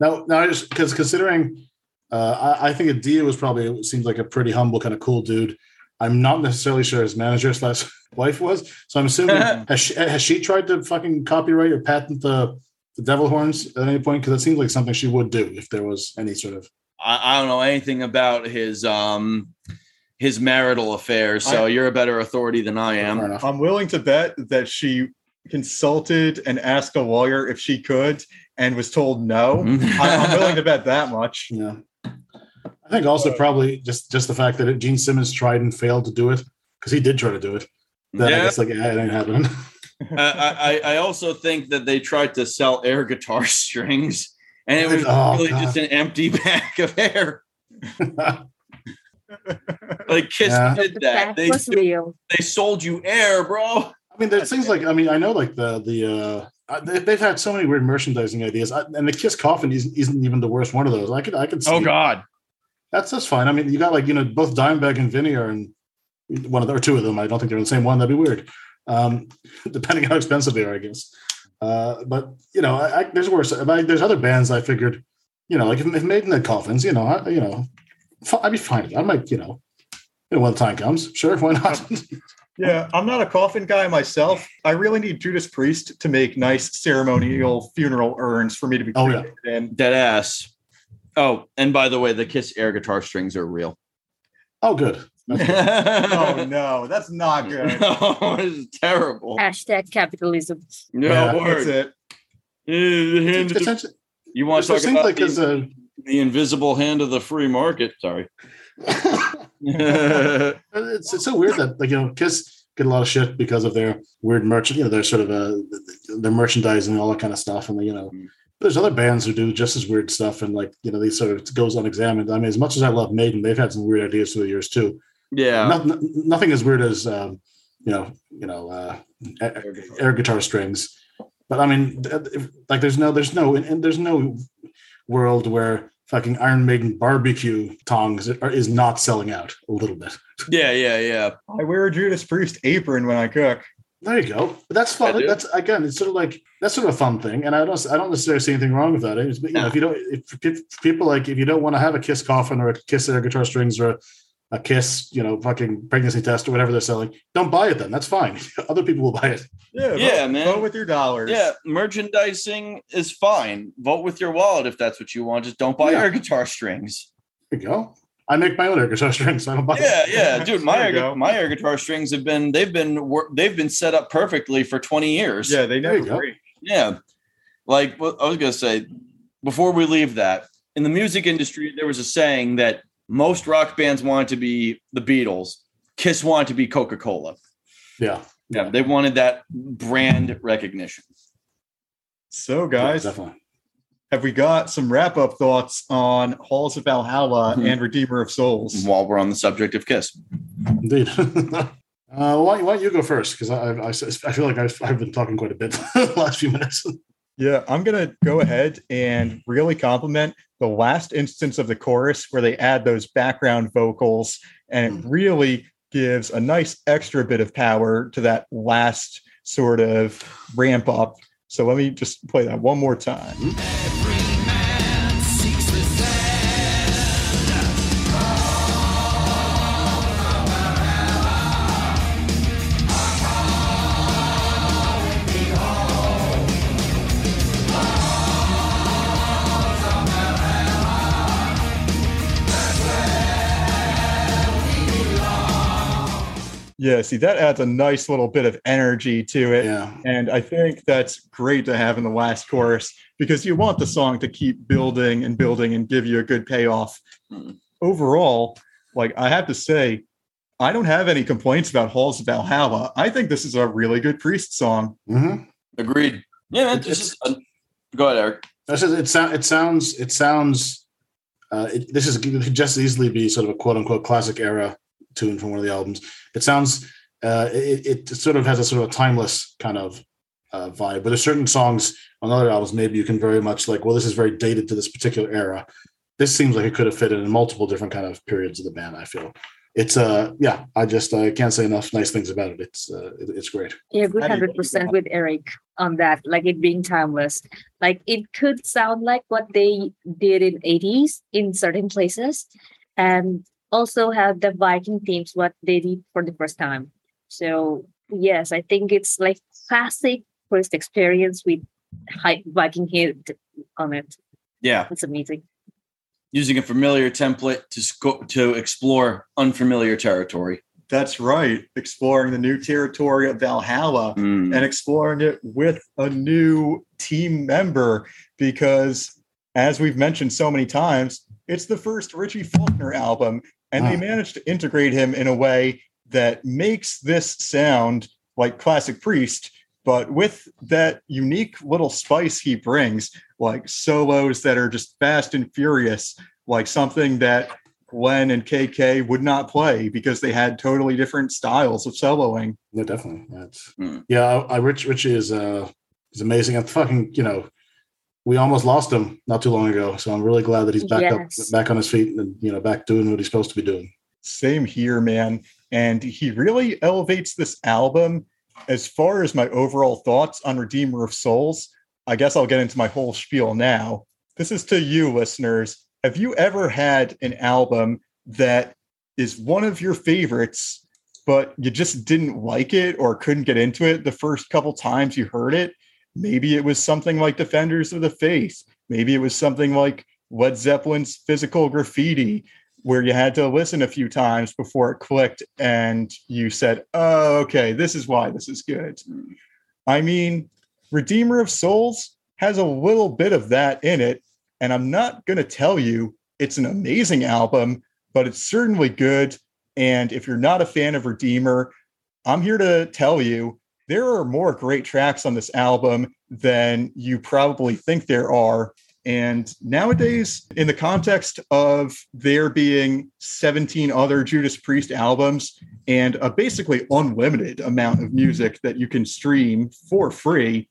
Now, now, I just because considering, uh, I, I think Dio was probably seems like a pretty humble, kind of cool dude. I'm not necessarily sure his manager slash wife was, so I'm assuming has she, has she tried to fucking copyright or patent the the devil horns at any point? Because it seems like something she would do if there was any sort of. I, I don't know anything about his um his marital affairs, so I- you're a better authority than I am. I'm willing to bet that she consulted and asked a lawyer if she could and was told no. I- I'm willing to bet that much. Yeah. I think also probably just just the fact that Gene Simmons tried and failed to do it because he did try to do it. Then I Yeah. guess like yeah, it ain't happening. I, I I also think that they tried to sell air guitar strings, and it was Oh, really God. just an empty bag of air. Like Kiss Yeah. did that. fact They was real. they sold you air, bro. I mean, there's things like I mean, I know like the the uh, uh, they, they've had so many weird merchandising ideas, I, and the Kiss coffin isn't, isn't even the worst one of those. I could I could see Oh God. That's that's fine. I mean, you got like you know both Dimebag and Vinnie are in one of the, or two of them. I don't think they're in the same one. That'd be weird, um, depending how expensive they are, I guess. Uh, but you know, I, I, there's worse. I, there's other bands I figured, you know, like if, if Maiden had coffins, you know, I, you know, I'd be fine. I might, you know, you know, when the time comes, sure, why not? Yeah, I'm not a coffin guy myself. I really need Judas Priest to make nice ceremonial funeral urns for me to be Oh, yeah. cremated in. Dead ass. Oh, and by the way, the Kiss air guitar strings are real. oh, good. Oh no, that's not good. no, it's terrible. Hashtag capitalism. No Yeah, That's word. it. The hand of the- You want it to talk seems about like the, a the invisible hand of the free market? Sorry. it's it's so weird that like you know Kiss get a lot of shit because of their weird merch. you know, their sort of uh their merchandising and all that kind of stuff, and you know. There's other bands who do just as weird stuff, and like you know, these sort of goes unexamined. I mean, as much as I love Maiden, they've had some weird ideas through the years too. yeah. Not- n- nothing as weird as um, you know, you know, uh, air, air guitar strings. But I mean, if- like, there's no, there's no, and there's no world where fucking Iron Maiden barbecue tongs are, is not selling out a little bit. Yeah, yeah, yeah. I wear a Judas Priest apron when I cook. There you go. But that's fun. That's again, it's sort of like that's sort of a fun thing, and I don't, I don't necessarily see anything wrong with that. It's, but, you know, if you don't, if, if people like, if you don't want to have a Kiss coffin or a Kiss air guitar strings or a, a Kiss, you know, fucking pregnancy test or whatever they're selling, don't buy it. Then that's fine. Other people will buy it. Yeah, Yeah, vote, man. Vote with your dollars. Yeah, merchandising is fine. Vote with your wallet if that's what you want. Just don't buy Yeah. air guitar strings. There you go. I make my own air guitar strings. I don't buy. Yeah, yeah, dude. My air, go. my air guitar strings have been they've been they've been set up perfectly for twenty years. Yeah, they There never go. break. Yeah. Like what I was gonna say, before we leave that, in the music industry, there was a saying that most rock bands wanted to be the Beatles, Kiss wanted to be Coca-Cola. Yeah, Yeah, they wanted that brand recognition. So, guys, definitely. Have we got some wrap up thoughts on Halls of Valhalla Mhm. and Redeemer of Souls? While we're on the subject of Kiss. Indeed. uh, why, why don't you go first? Because I, I, I feel like I've, I've been talking quite a bit the last few minutes. Yeah, I'm gonna go ahead and really compliment the last instance of the chorus where they add those background vocals, and it really gives a nice extra bit of power to that last sort of ramp up. So let me just play that one more time. Yeah, see, that adds a nice little bit of energy to it. Yeah. And I think that's great to have in the last chorus because you want the song to keep building and building and give you a good payoff. Mm. Overall, like I have to say, I don't have any complaints about Halls of Valhalla. I think this is a really good priest song. hmm Agreed. Yeah, man. It- This is fun. Go ahead, Eric. This is, it, sound, it sounds it sounds uh, it, this is it could just easily be sort of a quote unquote classic era tune from one of the albums. It sounds uh, it, it sort of has a sort of a timeless kind of uh, vibe. But there's certain songs on other albums maybe you can very much like well this is very dated to this particular era. This seems like it could have fit in multiple different kind of periods of the band. I feel it's uh yeah I just I can't say enough nice things about it. It's uh, it, it's great. Yeah, good How do you hundred percent with Eric on that. Like it being timeless. Like it could sound like what they did in eighties in certain places, and also have the Viking themes what they did for the first time. So yes, I think it's like classic first experience with high Viking hit on it. Yeah, It's amazing. using a familiar template to sco- to explore unfamiliar territory. That's right. Exploring the new territory of Valhalla. Mm. and exploring it with a new team member because as we've mentioned so many times it's the first richie faulkner album and they Ah. managed to integrate him in a way that makes this sound like classic priest but with that unique little spice he brings like solos that are just fast and furious like something that glenn and kk would not play because they had totally different styles of soloing Yeah, definitely. Yeah, it's, Hmm. yeah I, I Rich Richie is uh is amazing. And fucking, you know, we almost lost him not too long ago. So I'm really glad that he's back Yes. up back on his feet and you know, back doing what he's supposed to be doing. Same here, man. And he really elevates this album. As far as my overall thoughts on Redeemer of Souls, I guess I'll get into my whole spiel now. This is to you, listeners. Have you ever had an album that is one of your favorites, but you just didn't like it or couldn't get into it the first couple times you heard it? Maybe it was something like Defenders of the Faith. Maybe it was something like Led Zeppelin's Physical Graffiti where you had to listen a few times before it clicked and you said, oh, okay, this is why this is good. I mean, Redeemer of Souls has a little bit of that in it. And I'm not going to tell you it's an amazing album, but it's certainly good. And if you're not a fan of Redeemer, I'm here to tell you there are more great tracks on this album than you probably think there are. And nowadays, in the context of there being 17 other Judas Priest albums and a basically unlimited amount of music that you can stream for free,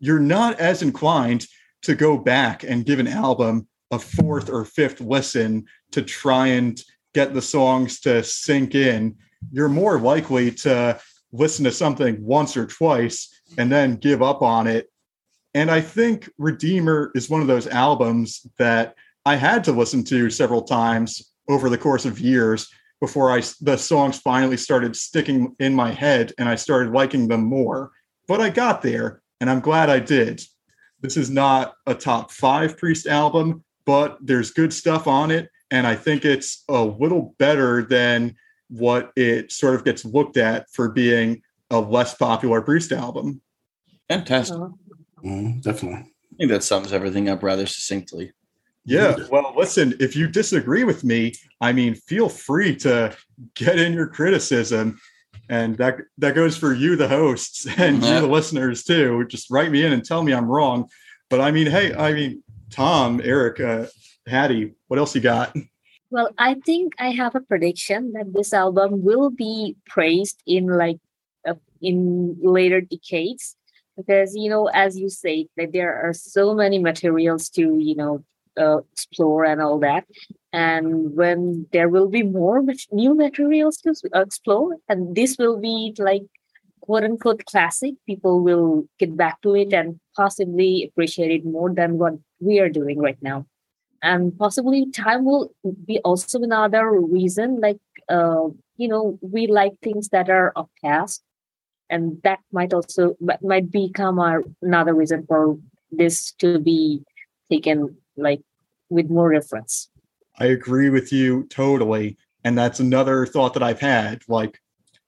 you're not as inclined to go back and give an album a fourth or fifth listen to try and get the songs to sink in. You're more likely to listen to something once or twice and then give up on it and I think Redeemer is one of those albums that I had to listen to several times over the course of years before I the songs finally started sticking in my head and I started liking them more. But I got there and I'm glad I did. This is not a top 5 Priest album, but there's good stuff on it and I think it's a little better than what it sort of gets looked at for being a less popular Priest album. Fantastic. Mhm, definitely. I think that sums everything up rather succinctly. Yeah. Well, listen, if you disagree with me, I mean, feel free to get in your criticism. And that that goes for you, the hosts, and Yeah. you, the listeners, too. Just write me in and tell me I'm wrong. But I mean, hey, I mean, Tom, Eric, uh, Hattie, what else you got? Well, I think I have a prediction that this album will be praised in like uh, in later decades because you know as you say that there are so many materials to you know uh, explore and all that. And when there will be more new materials to explore and this will be like quote unquote classic people will get back to it and possibly appreciate it more than what we are doing right now and possibly time will be also another reason like uh, you know we like things that are of past and that might also might- might become our, another reason for this to be taken like with more reference I agree with you totally. And that's another thought that I've had. Like,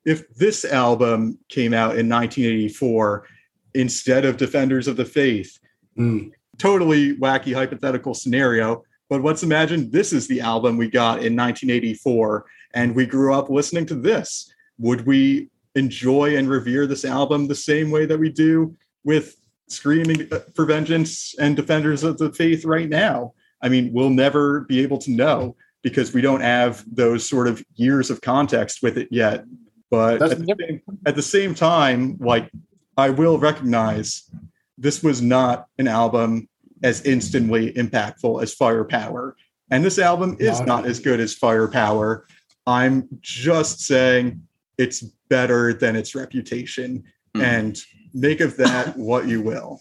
if this album came out in 1984 instead of Defenders of the Faith, Mm. Totally wacky hypothetical scenario. But let's imagine this is the album we got in 1984 and we grew up listening to this. Would we enjoy and revere this album the same way that we do with Screaming for Vengeance and Defenders of the Faith right now? I mean, we'll never be able to know because we don't have those sort of years of context with it yet. But at the, same, at the same time, like I will recognize this was not an album as instantly impactful as Firepower. And this album is No. not as good as Firepower. I'm just saying it's better than its reputation. Hmm. And make of that what you will.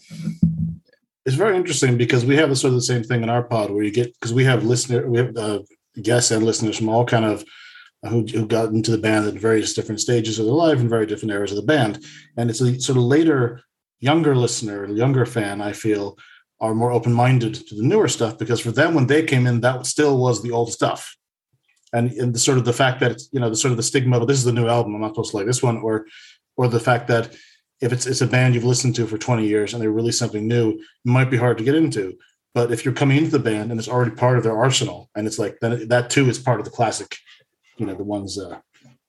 it's very interesting because we have the sort of the same thing in our pod where you get because we have listener we have uh, guests and listeners from all kind of uh, who, who got into the band at various different stages of their life and very different eras of the band and it's a sort of later younger listener younger fan i feel are more open-minded to the newer stuff because for them when they came in that still was the old stuff and, and the sort of the fact that you know the sort of the stigma of this is the new album i'm not supposed to like this one or or the fact that if it's it's a band you've listened to for 20 years and they release something new it might be hard to get into but if you're coming into the band and it's already part of their arsenal and it's like then that too is part of the classic you know the ones uh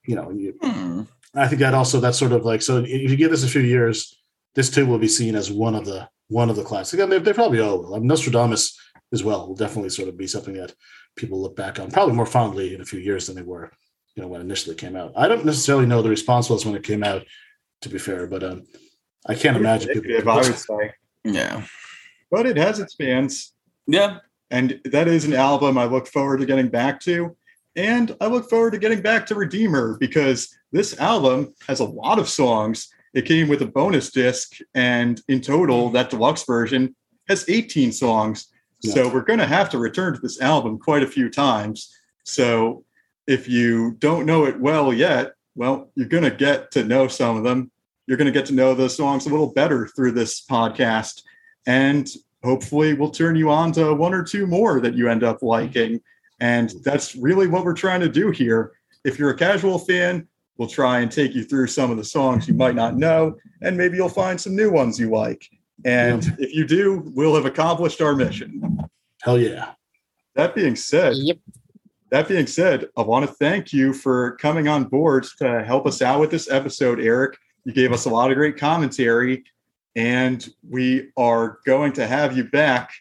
you know you, Hmm. i think that also that's sort of like so if you give this a few years this too will be seen as one of the one of the classics and they, they probably all will I mean, nostradamus as well will definitely sort of be something that people look back on probably more fondly in a few years than they were you know when it initially came out i don't necessarily know the response was when it came out to be fair but um i can't imagine people I would say. Yeah. But it has its fans. Yeah. And that is an album I look forward to getting back to. And I look forward to getting back to Redeemer because this album has a lot of songs. It came with a bonus disc, and in total, mm-hmm. that deluxe version has 18 songs. So we're going to have to return to this album quite a few times. So if you don't know it well yet, well, you're going to get to know some of them. You're going to get to know those songs a little better through this podcast. And hopefully, we'll turn you on to one or two more that you end up liking. And that's really what we're trying to do here. If you're a casual fan, we'll try and take you through some of the songs you might not know, and maybe you'll find some new ones you like. And if you do, we'll have accomplished our mission. hell yeah That being said, yep that being said, I want to thank you for coming on board to help us out with this episode, Eric. You gave us a lot of great commentary, and we are going to have you back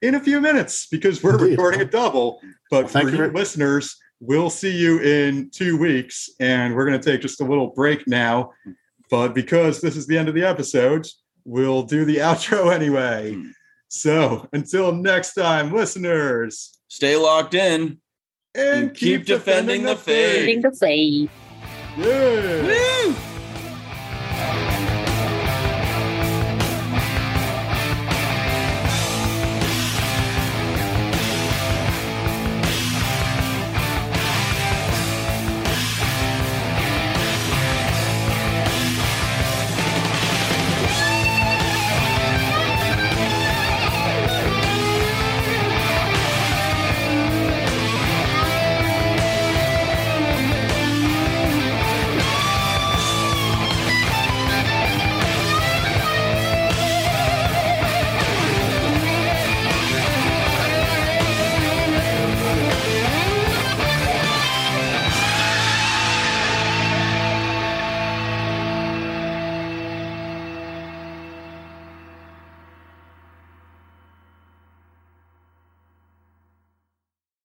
in a few minutes because we're Indeed. recording a double. But Well, thank for you you very- listeners, we'll see you in two weeks, and we're going to take just a little break now. But because this is the end of the episode, we'll do the outro anyway. Hmm. So until next time, listeners Stay locked in. and, And keep defending the faith. Think the faith Yeah. Woo!